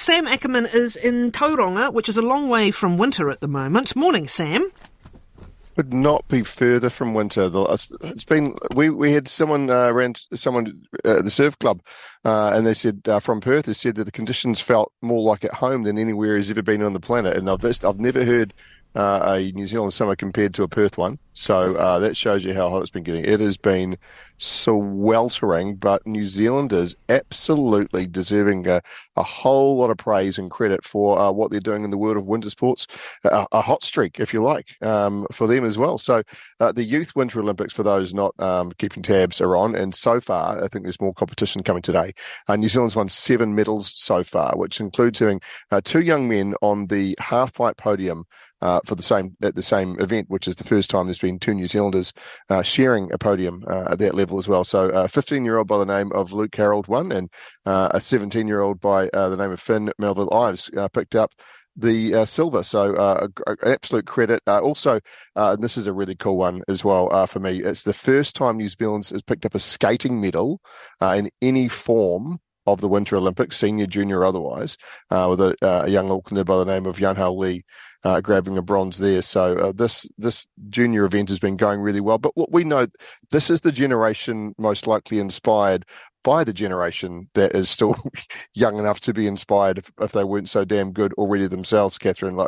Sam Ackerman is in Tauranga, which is a long way from winter at the moment. Morning, Sam. Would not be further from winter. It's been we we had someone uh, around someone uh, at the surf club, uh, and they said uh, from Perth, they said that the conditions felt more like at home than anywhere has ever been on the planet. And I've I've never heard uh, a New Zealand summer compared to a Perth one. So uh, that shows you how hot it's been getting. It has been sweltering, but New Zealanders absolutely deserving a, a whole lot of praise and credit for uh, what they're doing in the world of winter sports. A, a hot streak, if you like, um, for them as well. So uh, the Youth Winter Olympics, for those not um, keeping tabs, are on. And so far, I think there's more competition coming today. Uh, New Zealand's won seven medals so far, which includes having uh, two young men on the half pipe podium uh, for the same at the same event, which is the first time there's been two New Zealanders uh, sharing a podium uh, at that level as well. So, a 15 year old by the name of Luke Harrold won, and uh, a 17 year old by uh, the name of Finn Melville Ives uh, picked up the uh, silver. So uh, absolute credit. Uh, also, and this is a really cool one as well for me. It's the first time New Zealand has picked up a skating medal in any form of the Winter Olympics, senior, junior, otherwise, with a, a young Aucklander by the name of Yanhao Li uh, grabbing a bronze there. So uh, this this junior event has been going really well. But what we know, this is the generation most likely inspired by the generation that is still young enough to be inspired if, if, they weren't so damn good already themselves, Catherine.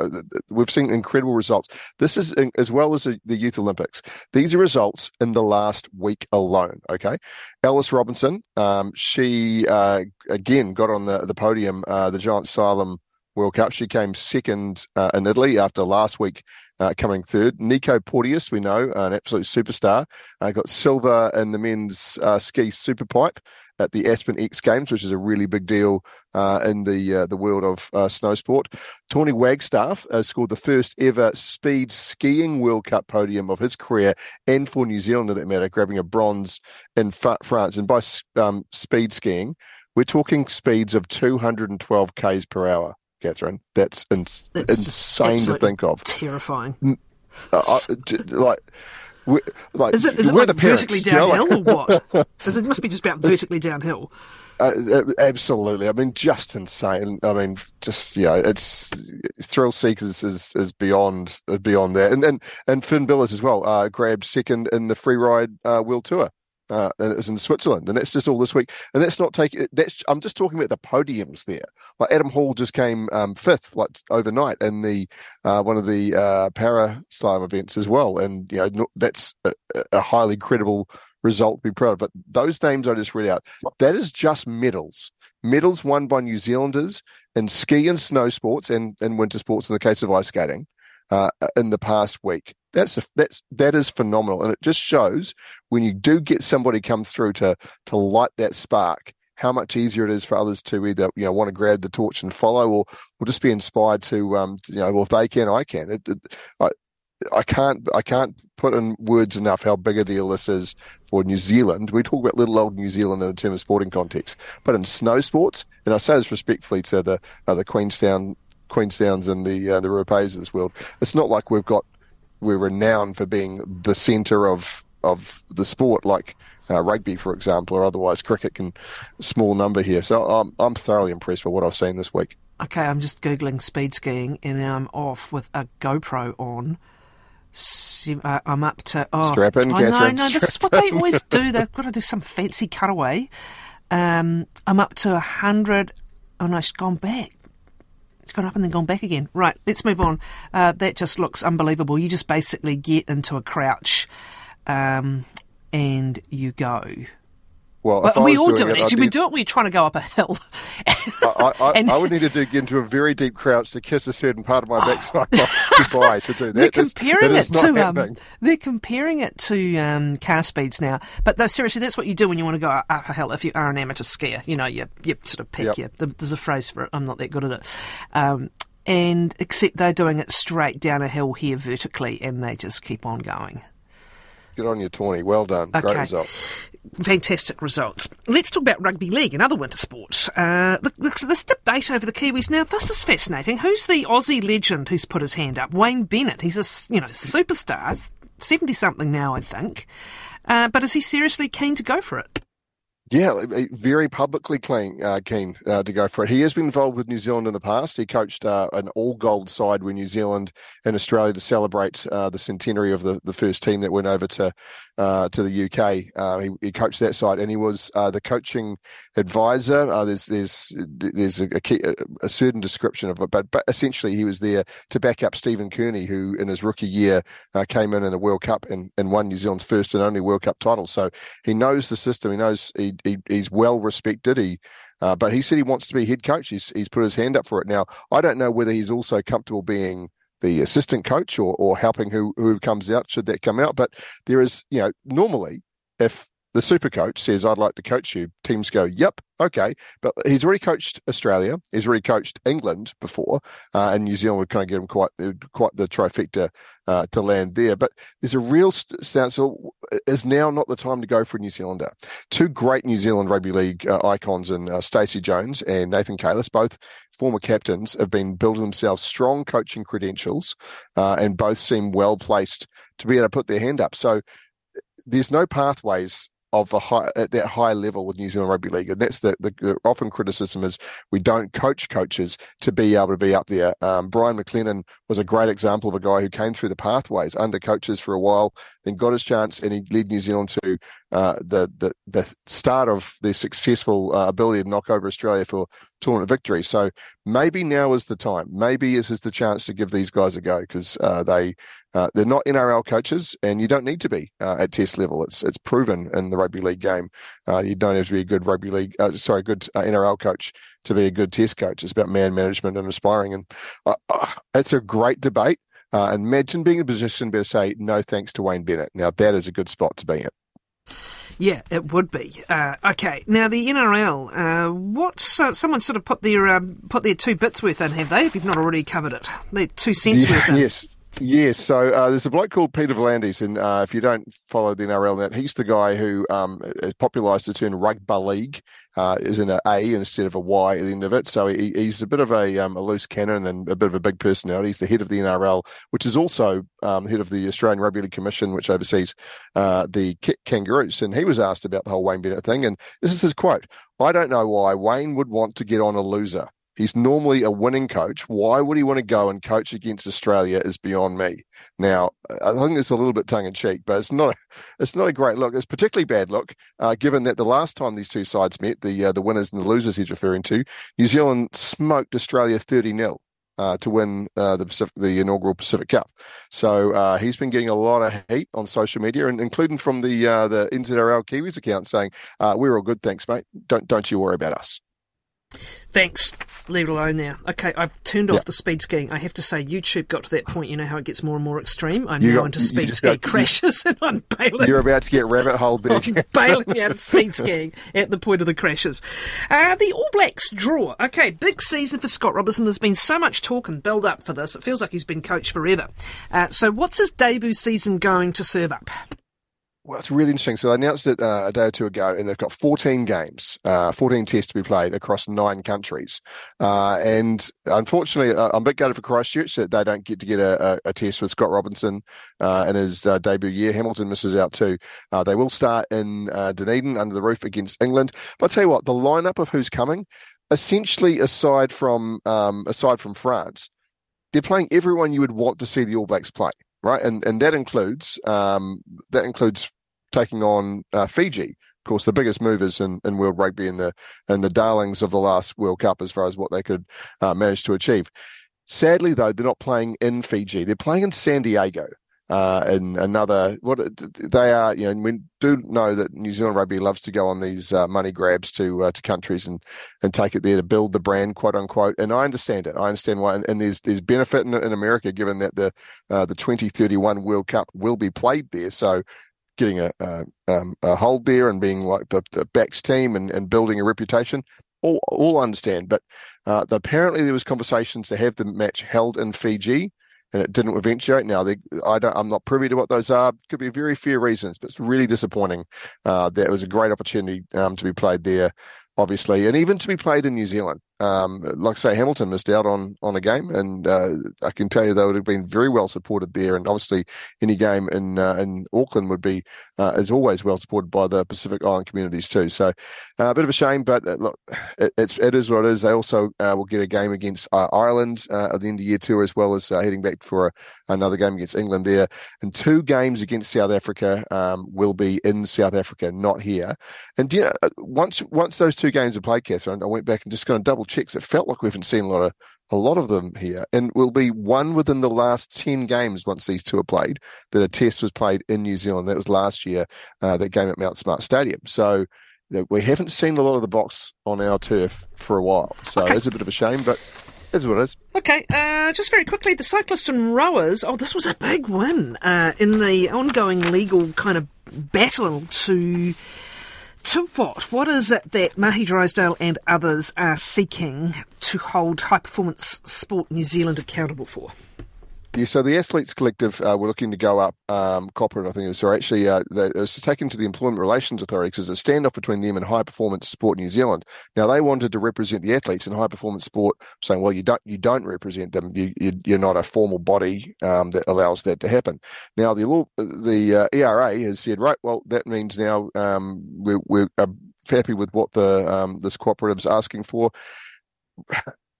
We've seen incredible results. This is as well as the, the Youth Olympics. These are results in the last week alone. Okay. Alice Robinson, um, she uh, again got on the, the podium, uh, the Giant Slalom World Cup. She came second uh, in Italy after last week uh, coming third. Nico Porteous, we know, an absolute superstar, uh, got silver in the men's uh, ski superpipe at the Aspen X Games, which is a really big deal uh, in the uh, the world of uh, snow sport. Tawny Wagstaff scored the first ever speed skiing World Cup podium of his career and for New Zealand, for that matter, grabbing a bronze in France. And by um, speed skiing, we're talking speeds of 212 k's per hour. Catherine. That's, in, insane to think of. Terrifying. Uh, like, we, like, is it, is it like vertically downhill you know, like, or what? it must be just about vertically downhill. Uh, uh, absolutely. I mean, just insane. I mean, just yeah, it's thrill seekers is, is beyond beyond that. And and and Finn Bilous as well. Uh, grabbed second in the free ride uh, world tour uh, and it was in Switzerland, and that's just all this week. And that's not taking. That's I'm just talking about the podiums there. Like Adam Hall just came um, fifth, like overnight, in the uh, one of the uh, para slalom events as well. And you know that's a, a, highly credible result to be proud of. But those names I just read out, that is just medals. Medals won by New Zealanders in ski and snow sports and, and winter sports in the case of ice skating uh, in the past week. That's a, that's that is phenomenal, and it just shows when you do get somebody come through to to light that spark, how much easier it is for others to either you know want to grab the torch and follow, or or just be inspired to um you know well if they can, I can. It, it, I, I can't I can't put in words enough how big a deal this is for New Zealand. We talk about little old New Zealand in the term of sporting context, but in snow sports, and I say this respectfully to the uh, the Queenstown Queenstown's and the uh, the Ruapehu's of this world. It's not like we've got we're renowned for being the centre of of the sport, like uh, rugby, for example, or otherwise cricket can small number here. So I'm I'm thoroughly impressed with what I've seen this week. Okay, I'm just googling speed skiing, and I'm off with a GoPro on. Uh, I'm up to oh, strap in, I know, no, this is what they always do. They've got to do some fancy cutaway. Um, I'm up to a hundred. Oh no, she's gone back. It's gone up and then gone back again. Right, let's move on. Uh, that just looks unbelievable. You just basically get into a crouch um, and you go. Well, well we all do it. Actually, we do it when you're trying to go up a hill. I, I, and, I, would need to dig into a very deep crouch to kiss a certain part of my backside goodbye to do that. They're comparing it to um, they're comparing it to um, car speeds now. But no, seriously, that's what you do when you want to go up a hill. If you are an amateur skier, you know, you you sort of pick. Yep. You, there's a phrase for it. I'm not that good at it. Um, and except they're doing it straight down a hill here vertically, and they just keep on going. Good on you, Tawny. Well done. Okay. Great result. Fantastic results. Let's talk about rugby league, another winter sport. Uh, this, this debate over the Kiwis. Now, this is fascinating. Who's the Aussie legend who's put his hand up? Wayne Bennett. He's a you know superstar, seventy something now, I think. Uh, but is he seriously keen to go for it? Yeah, very publicly clean, uh, keen uh, to go for it. He has been involved with New Zealand in the past. He coached uh, an all gold side when New Zealand and Australia to celebrate uh, the centenary of the, the first team that went over to uh, to the UK. Uh, he, he, coached that side, and he was the coaching advisor. there's there's there's a, a, key, a, certain description of it, but, but essentially he was there to back up Stephen Kearney, who in his rookie year came in in the World Cup and, and won New Zealand's first and only World Cup title. So he knows the system. He knows he he, he's well respected. He, uh, but he said he wants to be head coach. He's he's put his hand up for it. Now I don't know whether he's also comfortable being the assistant coach or or helping who who comes out should that come out. But there is you know normally if the super coach says, I'd like to coach you, teams go, yep, okay. But he's already coached Australia. He's already coached England before, uh, and New Zealand would kind of give him quite, quite the trifecta uh, to land there. But there's a real stance. So is now not the time to go for a New Zealander. Two great New Zealand rugby league uh, icons in uh, Stacey Jones and Nathan Cayless, both former captains, have been building themselves strong coaching credentials, uh, and both seem well placed to be able to put their hand up. So there's no pathways of a high at that high level with New Zealand Rugby League, and that's the, the, the, often criticism is we don't coach coaches to be able to be up there. Um, Brian McClennan was a great example of a guy who came through the pathways under coaches for a while, then got his chance, and he led New Zealand to uh, the the the start of their successful uh, ability to knock over Australia for tournament victory. So maybe now is the time. Maybe this is the chance to give these guys a go because uh, they uh, they're not NRL coaches, and you don't need to be uh, at Test level. It's it's proven in the rugby league game. You don't have to be a good rugby league, sorry, good NRL coach to be a good Test coach. It's about man management and aspiring, and it's a great debate. imagine being in a position to say no thanks to Wayne Bennett. Now that is a good spot to be in. Yeah, it would be. Uh, okay, now the NRL. Uh, what's uh, someone sort of put their um, put their two bits worth in? Have they? If you've not already covered it, their two cents yeah, worth. In. Yes. Yes, so uh, there's a bloke called Peter V'landys, and uh, if you don't follow the NRL net, he's the guy who um, popularised the term rugby league, uh, is in an A instead of a Y at the end of it. So he, he's a bit of a, um, a, loose cannon and a bit of a big personality. He's the head of the NRL, which is also um, head of the Australian Rugby League Commission, which oversees uh, the Kangaroos. And he was asked about the whole Wayne Bennett thing, and this is his quote: "I don't know why Wayne would want to get on a loser." He's normally a winning coach. Why would he want to go and coach against Australia is beyond me. Now, I think it's a little bit tongue in cheek, but it's not. It's not a great look. It's particularly bad look, uh, given that the last time these two sides met, the uh, the winners and the losers he's referring to, New Zealand smoked Australia thirty 0 uh, to win uh, the Pacific, the inaugural Pacific Cup. So uh, he's been getting a lot of heat on social media, and including from the uh, the NZRL Kiwis account, saying uh, we're all good, thanks, mate. Don't don't you worry about us. Thanks. Leave it alone now. Okay, I've turned off yep. the speed skiing. I have to say, YouTube got to that point. You know how it gets more and more extreme. I'm you now got, into speed ski got, crashes, and I'm bailing. You're about to get rabbit hole there. I'm bailing out of speed skiing at the point of the crashes. Uh, the All Blacks draw. Okay, big season for Scott Robertson. There's been so much talk and build up for this. It feels like he's been coach forever. Uh, so, what's his debut season going to serve up? Well, it's really interesting. So they announced it uh, a day or two ago, and they've got 14 games, uh, 14 tests to be played across nine countries. Uh, and unfortunately, uh, I'm a bit gutted for Christchurch that they don't get to get a, a, a test with Scott Robinson uh, in his uh, debut year. Hamilton misses out too. they will start in Dunedin under the roof against England. But I tell you what, the lineup of who's coming, essentially aside from um, aside from France, they're playing everyone you would want to see the All Blacks play right? And and that includes um, that includes taking on uh, Fiji. Of course, the biggest movers in, in world rugby and the and the darlings of the last World Cup as far as what they could uh, manage to achieve. Sadly, though, they're not playing in Fiji. They're playing in San Diego. Uh, in another, what they are, you know, we do know that New Zealand rugby loves to go on these uh, money grabs to uh, to countries and and take it there to build the brand, quote unquote. And I understand it. I understand why. And, and there's there's benefit in, in America given that the uh, the 2031 World Cup will be played there. So getting a, a, um, a hold there and being like the, the backs team and, and building a reputation. All, all understand, but uh, apparently there was conversations to have the match held in Fiji, and it didn't eventuate. Now, they, I don't, I'm not privy to what those are. Could be very fair reasons, but it's really disappointing. Uh, that was a great opportunity um, to be played there, obviously, and even to be played in New Zealand. Um, like I say, Hamilton missed out on on a game, and uh, I can tell you they would have been very well supported there. And obviously, any game in uh, in Auckland would be uh, is always well supported by the Pacific Island communities too. So uh, a bit of a shame, but uh, look, it, it's it is what it is. They also uh, will get a game against Ireland at the end of year two, as well as heading back for a, another game against England there, and two games against South Africa um, will be in South Africa, not here. And you know, once once those two games are played, Catherine, I went back and just kind of double checks. It felt like we haven't seen a lot of a lot of them here, and will be one within the last ten games once these two are played. That a test was played in New Zealand. That was last year. Uh, that game at Mount Smart Stadium. So we haven't seen a lot of the box on our turf for a while. So okay. it's a bit of a shame, but it's what it is. Okay, uh, just very quickly, the cyclists and rowers. Oh, this was a big win uh, in the ongoing legal kind of battle to to what? What is it that Mahé Drysdale and others are seeking to hold High Performance Sport New Zealand accountable for? Yeah, so the Athletes Collective uh, were looking to go up um, corporate, I think it was. So actually, uh, they, it was taken to the Employment Relations Authority because there's a standoff between them and High Performance Sport New Zealand. Now they wanted to represent the athletes in High Performance Sport, saying, "Well, you don't you don't represent them. You, you are not a formal body um, that allows that to happen." Now the law, the uh, ERA has said, "Right, well, that means now um, we're, we're happy with what the um, this cooperative is asking for."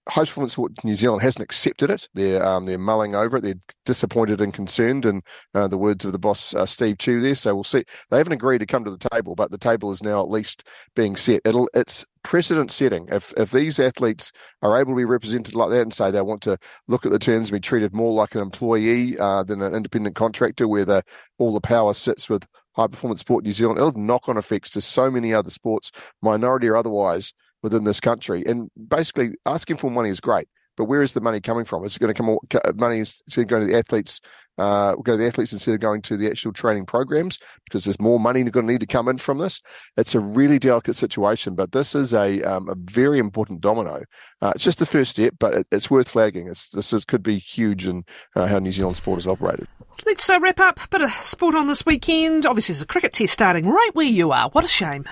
High Performance sport New Zealand hasn't accepted it. They're um, they're mulling over it. They're disappointed and concerned, And uh, the words of the boss uh, Steve Tew there. So we'll see. They haven't agreed to come to the table, but the table is now at least being set. It'll it's precedent setting. If if these athletes are able to be represented like that and say they want to look at the terms and be treated more like an employee uh, than an independent contractor, where the all the power sits with High Performance Sport New Zealand, it'll have knock on effects to so many other sports, minority or otherwise within this country. And basically, asking for money is great, but where is the money coming from? Is it going to come? Money is going to the athletes. Uh, go to the athletes instead of going to the actual training programs because there's more money going to need to come in from this. It's a really delicate situation, but this is a um, a very important domino. Uh, it's just the first step, but it, it's worth flagging. It's, this is, could be huge in uh, how New Zealand sport is operated. Let's uh, wrap up. Bit of sport on this weekend. Obviously, there's a cricket test starting right where you are. What a shame.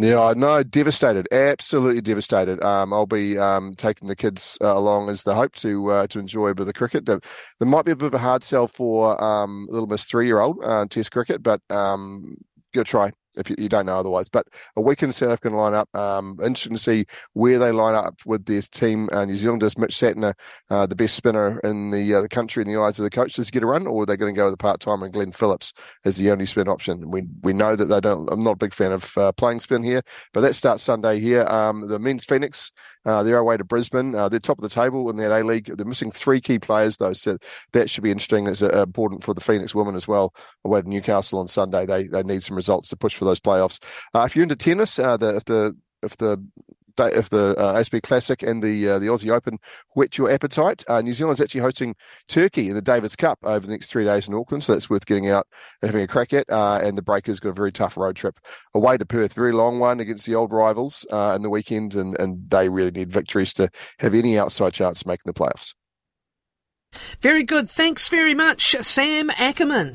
Yeah, no, devastated, absolutely devastated. Um, I'll be um, taking the kids uh, along as they hope to uh, to enjoy a bit of the cricket. There, there, might be a bit of a hard sell for um, little Miss three year old uh, Test cricket, but um, go try if you, you, don't know otherwise. But a weekend South African lineup. Um, interesting to see where they line up with their team. Uh, New Zealanders, Mitch Santner, uh, the best spinner in the uh, the country in the eyes of the coach, does he get a run, or are they going to go with the part time and Glenn Phillips as the only spin option? We we know that they don't. I'm not a big fan of uh, playing spin here, but that starts Sunday here. Um, the men's Phoenix. Uh, they're away to Brisbane. Uh, they're top of the table in that A League. They're missing three key players though, so that should be interesting. It's uh, important for the Phoenix women as well. Away to Newcastle on Sunday, they they need some results to push for those playoffs. Uh, if you're into tennis, uh, the, if the if the if the uh, ASB Classic and the uh, the Aussie Open whet your appetite, uh, New Zealand's actually hosting Turkey in the Davis Cup over the next three days in Auckland, so that's worth getting out and having a crack at. Uh, and the Breakers got a very tough road trip away to Perth, very long one against the old rivals uh, in the weekend, and and they really need victories to have any outside chance of making the playoffs. Very good. Thanks very much, Sam Ackerman.